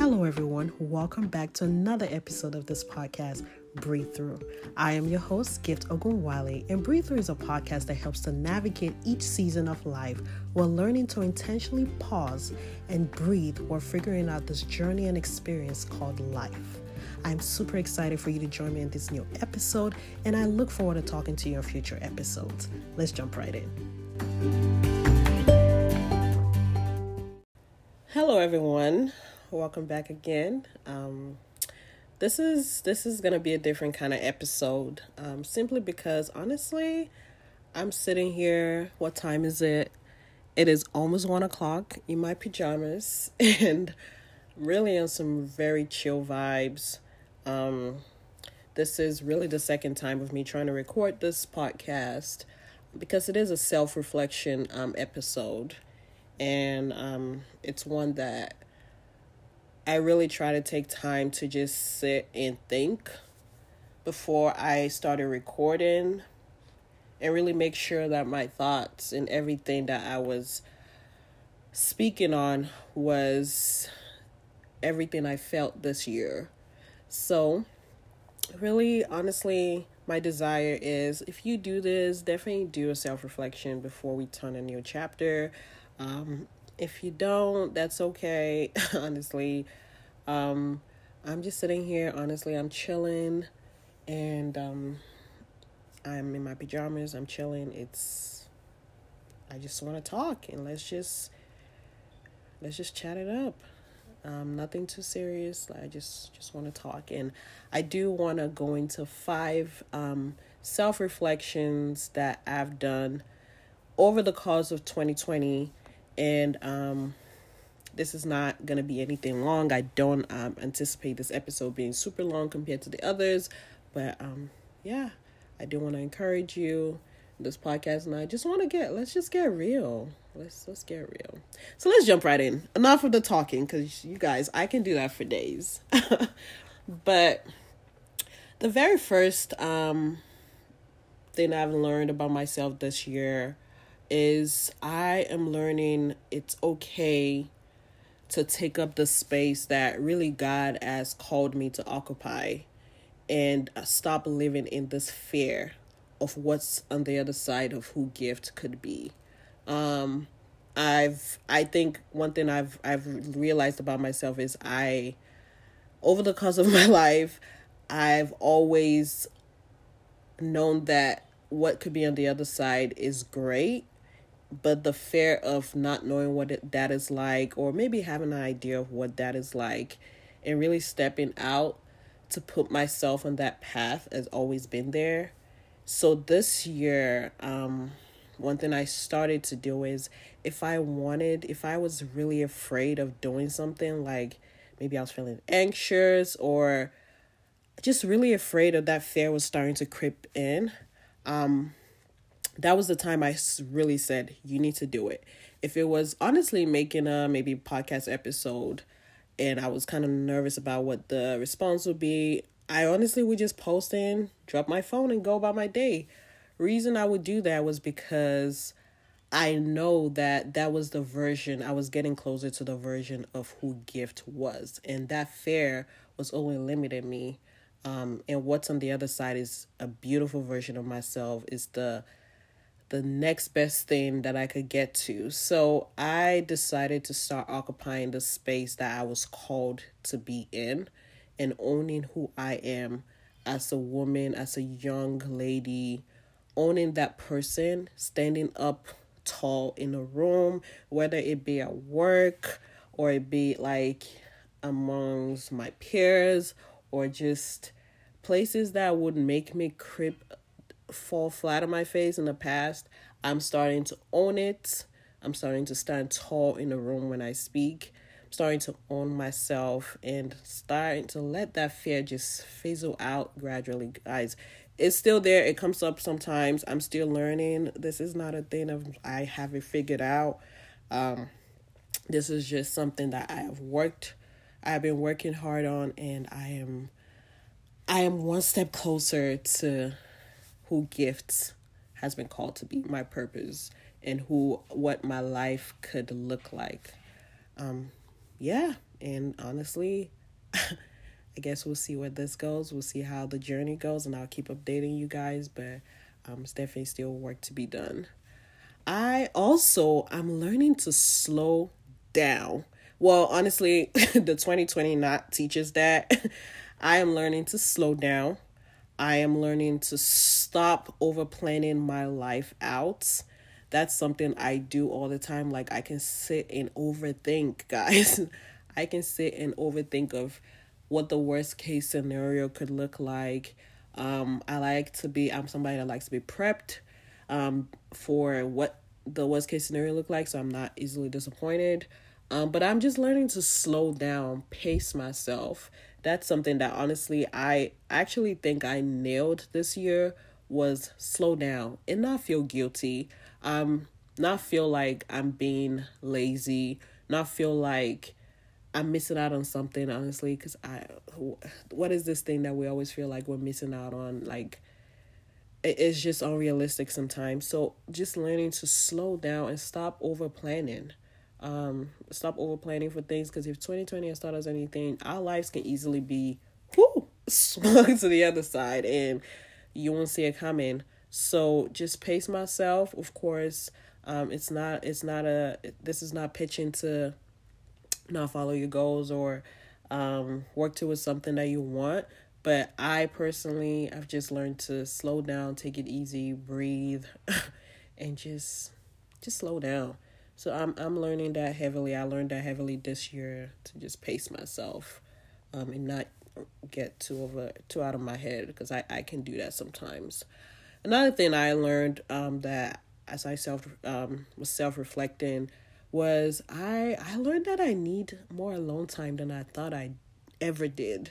Hello, everyone. Welcome back to another episode of this podcast, Breathe Through. I am your host, Gift Ogunwale, and Breathe Through is a podcast that helps to navigate each season of life while learning to intentionally pause and breathe while figuring out this journey and experience called life. I'm super excited for you to join me in this new episode, and I look forward to talking to you in future episodes. Let's jump right in. Hello, everyone. Welcome back again. Um, this is this is gonna be a different kind of episode, um, simply because honestly, I'm sitting here. What time is it? It is almost one o'clock in my pajamas, and really on some very chill vibes. Um, this is really the second time of me trying to record this podcast because it is a self reflection um, episode, and um, it's one that I really try to take time to just sit and think before I started recording and really make sure that my thoughts and everything that I was speaking on was everything I felt this year. So, really, honestly, my desire is if you do this, definitely do a self reflection before we turn a new chapter. Um, if you don't, that's okay. honestly, um, I'm just sitting here. Honestly, I'm chilling, and um, I'm in my pajamas. I'm chilling. It's. I just want to talk, and let's just. Let's just chat it up. Um, nothing too serious. I just just want to talk, and I do want to go into five um, self reflections that I've done over the course of 2020, and um, this is not gonna be anything long. I don't um, anticipate this episode being super long compared to the others, but um, yeah, I do want to encourage you this podcast, and I just want to get let's just get real let's let's get real. So let's jump right in. Enough of the talking, because you guys, I can do that for days. but the very first um thing I've learned about myself this year is I am learning it's okay to take up the space that really God has called me to occupy and stop living in this fear of what's on the other side of who gift could be. Um, I've I think one thing I've I've realized about myself is I over the course of my life I've always known that what could be on the other side is great but the fear of not knowing what it, that is like or maybe having an idea of what that is like and really stepping out to put myself on that path has always been there. So this year um one thing I started to do is if I wanted, if I was really afraid of doing something, like maybe I was feeling anxious or just really afraid of that fear was starting to creep in, um, that was the time I really said, you need to do it. If it was honestly making a maybe podcast episode and I was kind of nervous about what the response would be, I honestly would just post in, drop my phone, and go about my day reason I would do that was because I know that that was the version I was getting closer to the version of who gift was and that fear was only limiting me um and what's on the other side is a beautiful version of myself is the the next best thing that I could get to. So I decided to start occupying the space that I was called to be in and owning who I am as a woman, as a young lady, owning that person, standing up tall in a room, whether it be at work or it be like amongst my peers or just places that would make me creep fall flat on my face in the past. I'm starting to own it. I'm starting to stand tall in the room when I speak. I'm starting to own myself and starting to let that fear just fizzle out gradually. Guys, it's still there. It comes up sometimes. I'm still learning. This is not a thing of I have it figured out. Um, this is just something that I have worked. I have been working hard on, and I am, I am one step closer to who Gift's has been called to be my purpose and who what my life could look like. Um, yeah, and honestly, I guess we'll see where this goes. We'll see how the journey goes, and I'll keep updating you guys. But um, it's definitely still work to be done. I also I'm learning to slow down. Well, honestly, the 2020 not teaches that. I am learning to slow down. I am learning to stop over planning my life out. That's something I do all the time. Like I can sit and overthink, guys. I can sit and overthink of what the worst case scenario could look like. Um, I like to be I'm somebody that likes to be prepped um for what the worst case scenario look like so I'm not easily disappointed. Um, but I'm just learning to slow down, pace myself. That's something that honestly I actually think I nailed this year was slow down and not feel guilty. Um, not feel like I'm being lazy, not feel like I'm missing out on something honestly cuz I what is this thing that we always feel like we're missing out on like it's just unrealistic sometimes. So just learning to slow down and stop over planning. Um, stop over planning for things because if 2020 has taught us anything, our lives can easily be whoo swung to the other side and you won't see it coming. So just pace myself, of course. Um, it's not it's not a this is not pitching to not follow your goals or um, work towards something that you want. But I personally, I've just learned to slow down, take it easy, breathe, and just just slow down. So I'm I'm learning that heavily. I learned that heavily this year to just pace myself, um, and not get too over too out of my head because I I can do that sometimes. Another thing I learned um that as I self um was self reflecting was I I learned that I need more alone time than I thought I ever did.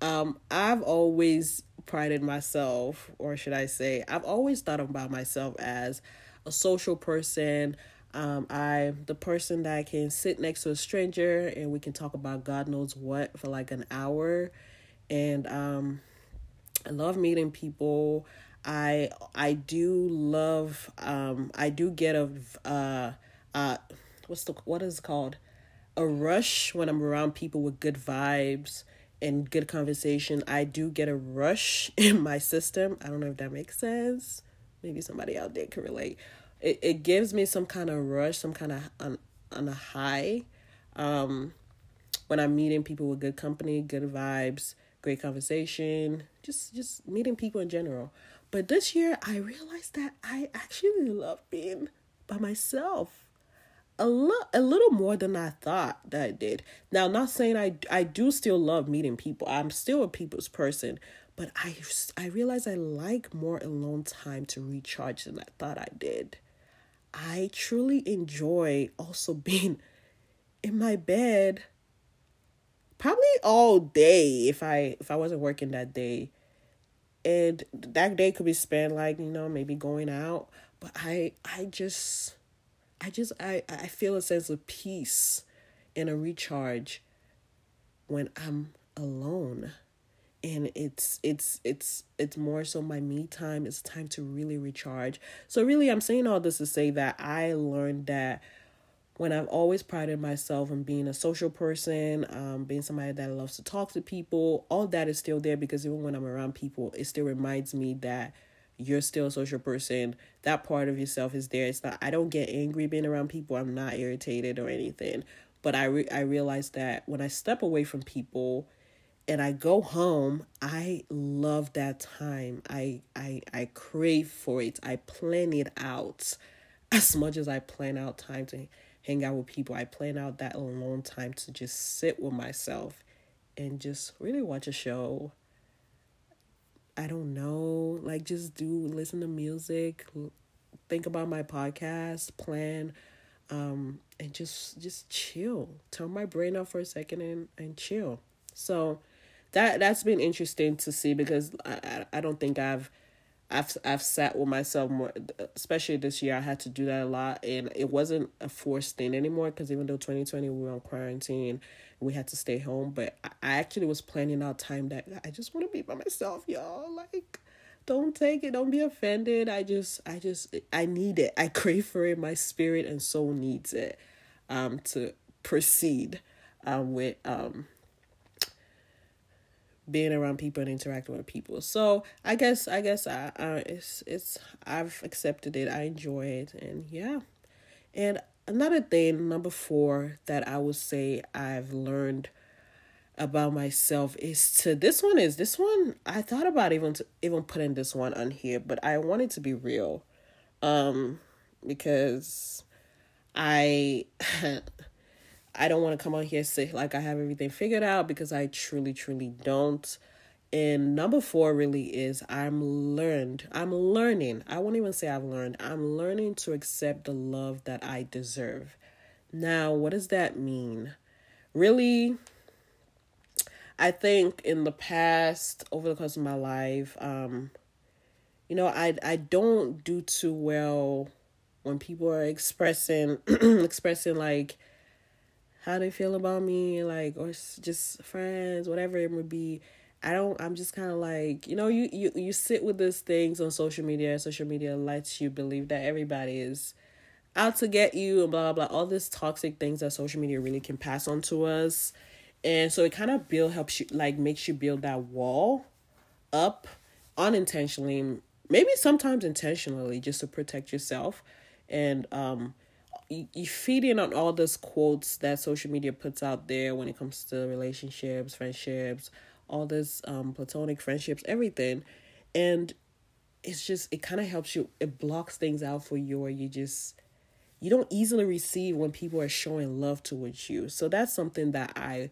Um, I've always prided myself, or should I say, I've always thought about myself as a social person. Um, I'm the person that can sit next to a stranger and we can talk about God knows what for like an hour. And um, I love meeting people. I I do love um I do get a uh uh what's the what is called a rush when I'm around people with good vibes and good conversation. I do get a rush in my system. I don't know if that makes sense. Maybe somebody out there can relate. It it gives me some kind of rush, some kind of on on a high. Um when I'm meeting people with good company, good vibes, great conversation, just just meeting people in general. But this year I realized that I actually love being by myself a lot a little more than I thought that I did. Now, not saying I I do still love meeting people. I'm still a people's person, but I I realize I like more alone time to recharge than I thought I did. I truly enjoy also being in my bed probably all day if I if I wasn't working that day. And that day could be spent like, you know, maybe going out, but I I just I just I I feel a sense of peace and a recharge when I'm alone. And it's it's it's it's more so my me time. It's time to really recharge. So really I'm saying all this to say that I learned that when I've always prided myself on being a social person, um, being somebody that loves to talk to people, all that is still there because even when I'm around people, it still reminds me that you're still a social person. That part of yourself is there. It's not. I don't get angry being around people. I'm not irritated or anything. But I re- I realize that when I step away from people, and I go home, I love that time. I I I crave for it. I plan it out as much as I plan out time to hang out with people. I plan out that alone time to just sit with myself and just really watch a show I don't know, like just do listen to music, think about my podcast, plan, um, and just just chill. Turn my brain off for a second and and chill. So that that's been interesting to see because I I, I don't think I've I've I've sat with myself more, especially this year. I had to do that a lot, and it wasn't a forced thing anymore. Because even though twenty twenty we were on quarantine, we had to stay home. But I actually was planning out time that I just want to be by myself, y'all. Like, don't take it, don't be offended. I just, I just, I need it. I crave for it. My spirit and soul needs it, um, to proceed. um, with um, being around people and interacting with people. So I guess I guess I uh, it's it's I've accepted it. I enjoy it, and yeah. And another thing, number four, that I would say I've learned about myself is to this one is this one I thought about even to, even putting this one on here, but I wanted to be real, um, because I. I don't want to come on here say like I have everything figured out because I truly, truly don't. And number four really is I'm learned. I'm learning. I won't even say I've learned. I'm learning to accept the love that I deserve. Now, what does that mean? Really, I think in the past, over the course of my life, um, you know, I I don't do too well when people are expressing expressing like how they feel about me, like, or just friends, whatever it would be. I don't. I'm just kind of like you know you you you sit with these things on social media. Social media lets you believe that everybody is out to get you and blah blah blah. All these toxic things that social media really can pass on to us, and so it kind of build helps you like makes you build that wall up unintentionally, maybe sometimes intentionally, just to protect yourself, and um you, feed in on all those quotes that social media puts out there when it comes to relationships, friendships, all this um platonic friendships, everything. And it's just it kind of helps you it blocks things out for you or you just you don't easily receive when people are showing love towards you. So that's something that I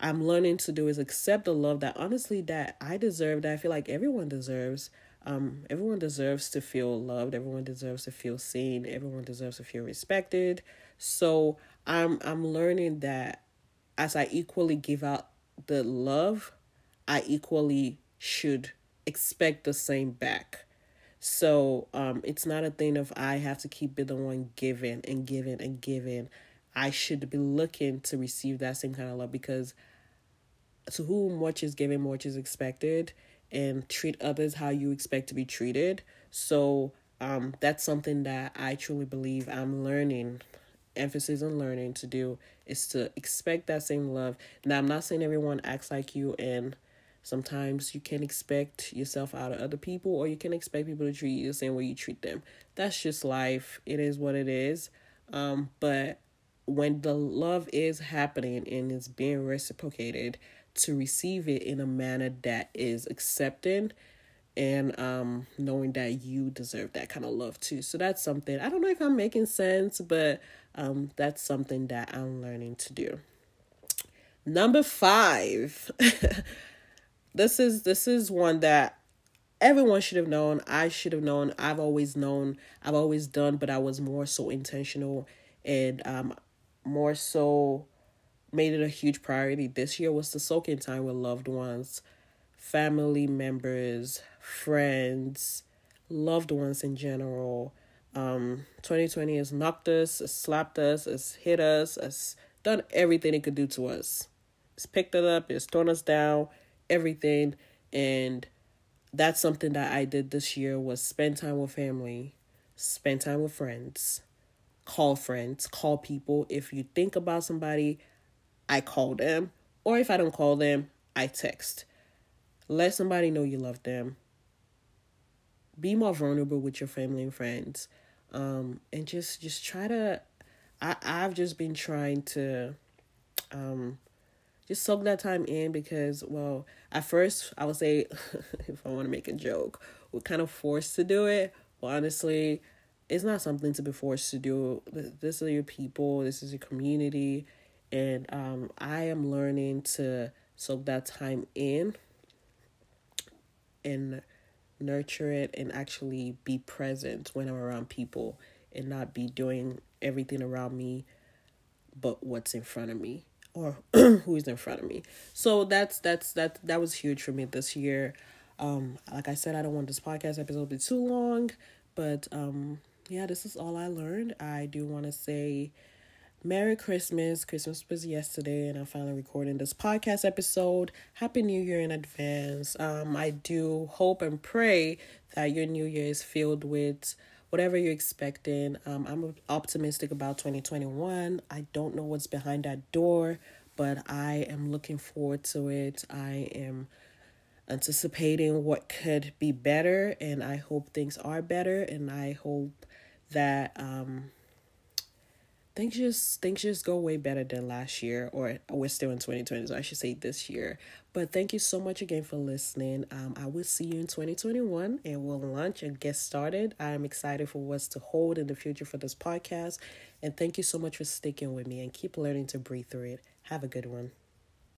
I'm learning to do is accept the love that honestly that I deserve that I feel like everyone deserves um, everyone deserves to feel loved. Everyone deserves to feel seen. Everyone deserves to feel respected. So I'm I'm learning that as I equally give out the love, I equally should expect the same back. So um, it's not a thing of I have to keep being the one giving and giving and giving. I should be looking to receive that same kind of love because to whom much is given, much is expected and treat others how you expect to be treated. So um, that's something that I truly believe I'm learning. Emphasis on learning to do is to expect that same love. Now, I'm not saying everyone acts like you, and sometimes you can expect yourself out of other people, or you can expect people to treat you the same way you treat them. That's just life. It is what it is. Um, but when the love is happening and it's being reciprocated, to receive it in a manner that is accepting and um knowing that you deserve that kind of love too. So that's something. I don't know if I'm making sense, but um that's something that I'm learning to do. Number 5. this is this is one that everyone should have known. I should have known. I've always known. I've always done, but I was more so intentional and um more so made it a huge priority this year was to soak in time with loved ones, family members, friends, loved ones in general. Um, 2020 has knocked us, has slapped us, has hit us, has done everything it could do to us. It's picked it up, it's torn us down, everything. And that's something that I did this year was spend time with family, spend time with friends, call friends, call people. If you think about somebody, I call them, or if I don't call them, I text. Let somebody know you love them. Be more vulnerable with your family and friends. Um, and just just try to I, I've just been trying to um just soak that time in because well at first I would say if I want to make a joke, we're kind of forced to do it. Well honestly, it's not something to be forced to do. This are your people, this is your community and um, I am learning to soak that time in and nurture it and actually be present when I'm around people and not be doing everything around me but what's in front of me or who's in front of me. So that's that's that that was huge for me this year. Um like I said I don't want this podcast episode to be too long, but um yeah, this is all I learned. I do want to say Merry Christmas. Christmas was yesterday, and I'm finally recording this podcast episode. Happy New Year in advance. Um, I do hope and pray that your New Year is filled with whatever you're expecting. Um, I'm optimistic about 2021. I don't know what's behind that door, but I am looking forward to it. I am anticipating what could be better, and I hope things are better, and I hope that um, things just things just go way better than last year or we're still in 2020 so i should say this year. But thank you so much again for listening. Um, i will see you in 2021 and we'll launch and get started. I'm excited for what's to hold in the future for this podcast. And thank you so much for sticking with me and keep learning to breathe through it. Have a good one